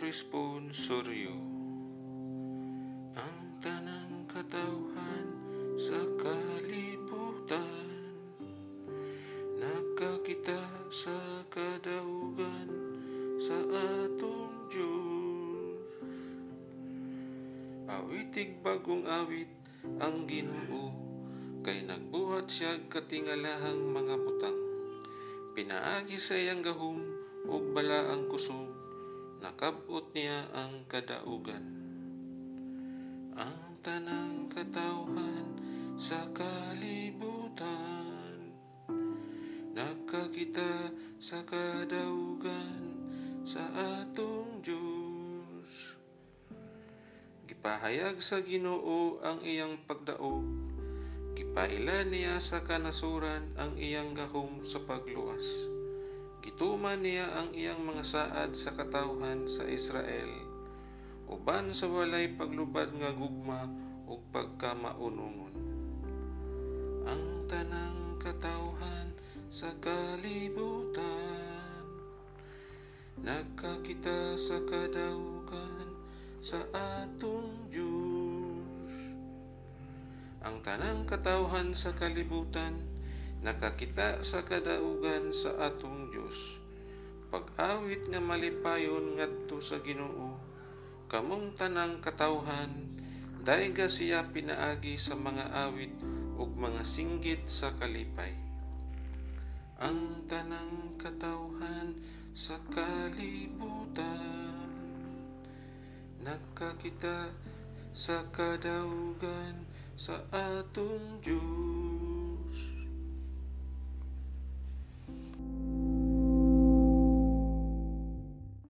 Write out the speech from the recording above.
responsoryo. Ang tanang katawhan sa kalibutan. Nakakita sa kadaugan sa atong Diyos. Awitig bagong awit ang ginoo Kay nagbuhat siya katingalahang mga butang. Pinaagi sa iyang gahom ug bala ang kusog. Nakabot niya ang kadaugan. Ang tanang katawhan sa kalibutan. Nakakita sa kadaugan sa atong Diyos. Gipahayag sa Ginoo ang iyang pagdaog Gipaila niya sa kanasuran ang iyang gahom sa pagluwas. Gituman niya ang iyang mga saad sa katawhan sa Israel. Uban sa walay paglubad nga gugma ug pagkamaunungon. Ang tanang katawhan sa kalibutan Nagkakita sa kadaugan sa atong Diyos. Ang tanang katawhan sa kalibutan, nakakita sa kadaugan sa atong Diyos. Pag-awit nga malipayon ngadto sa Ginoo, kamong tanang katawhan, daiga siya pinaagi sa mga awit ug mga singgit sa kalipay. Ang tanang katawhan sa kalibutan, nakakita sa kadaugan sa atong Diyos.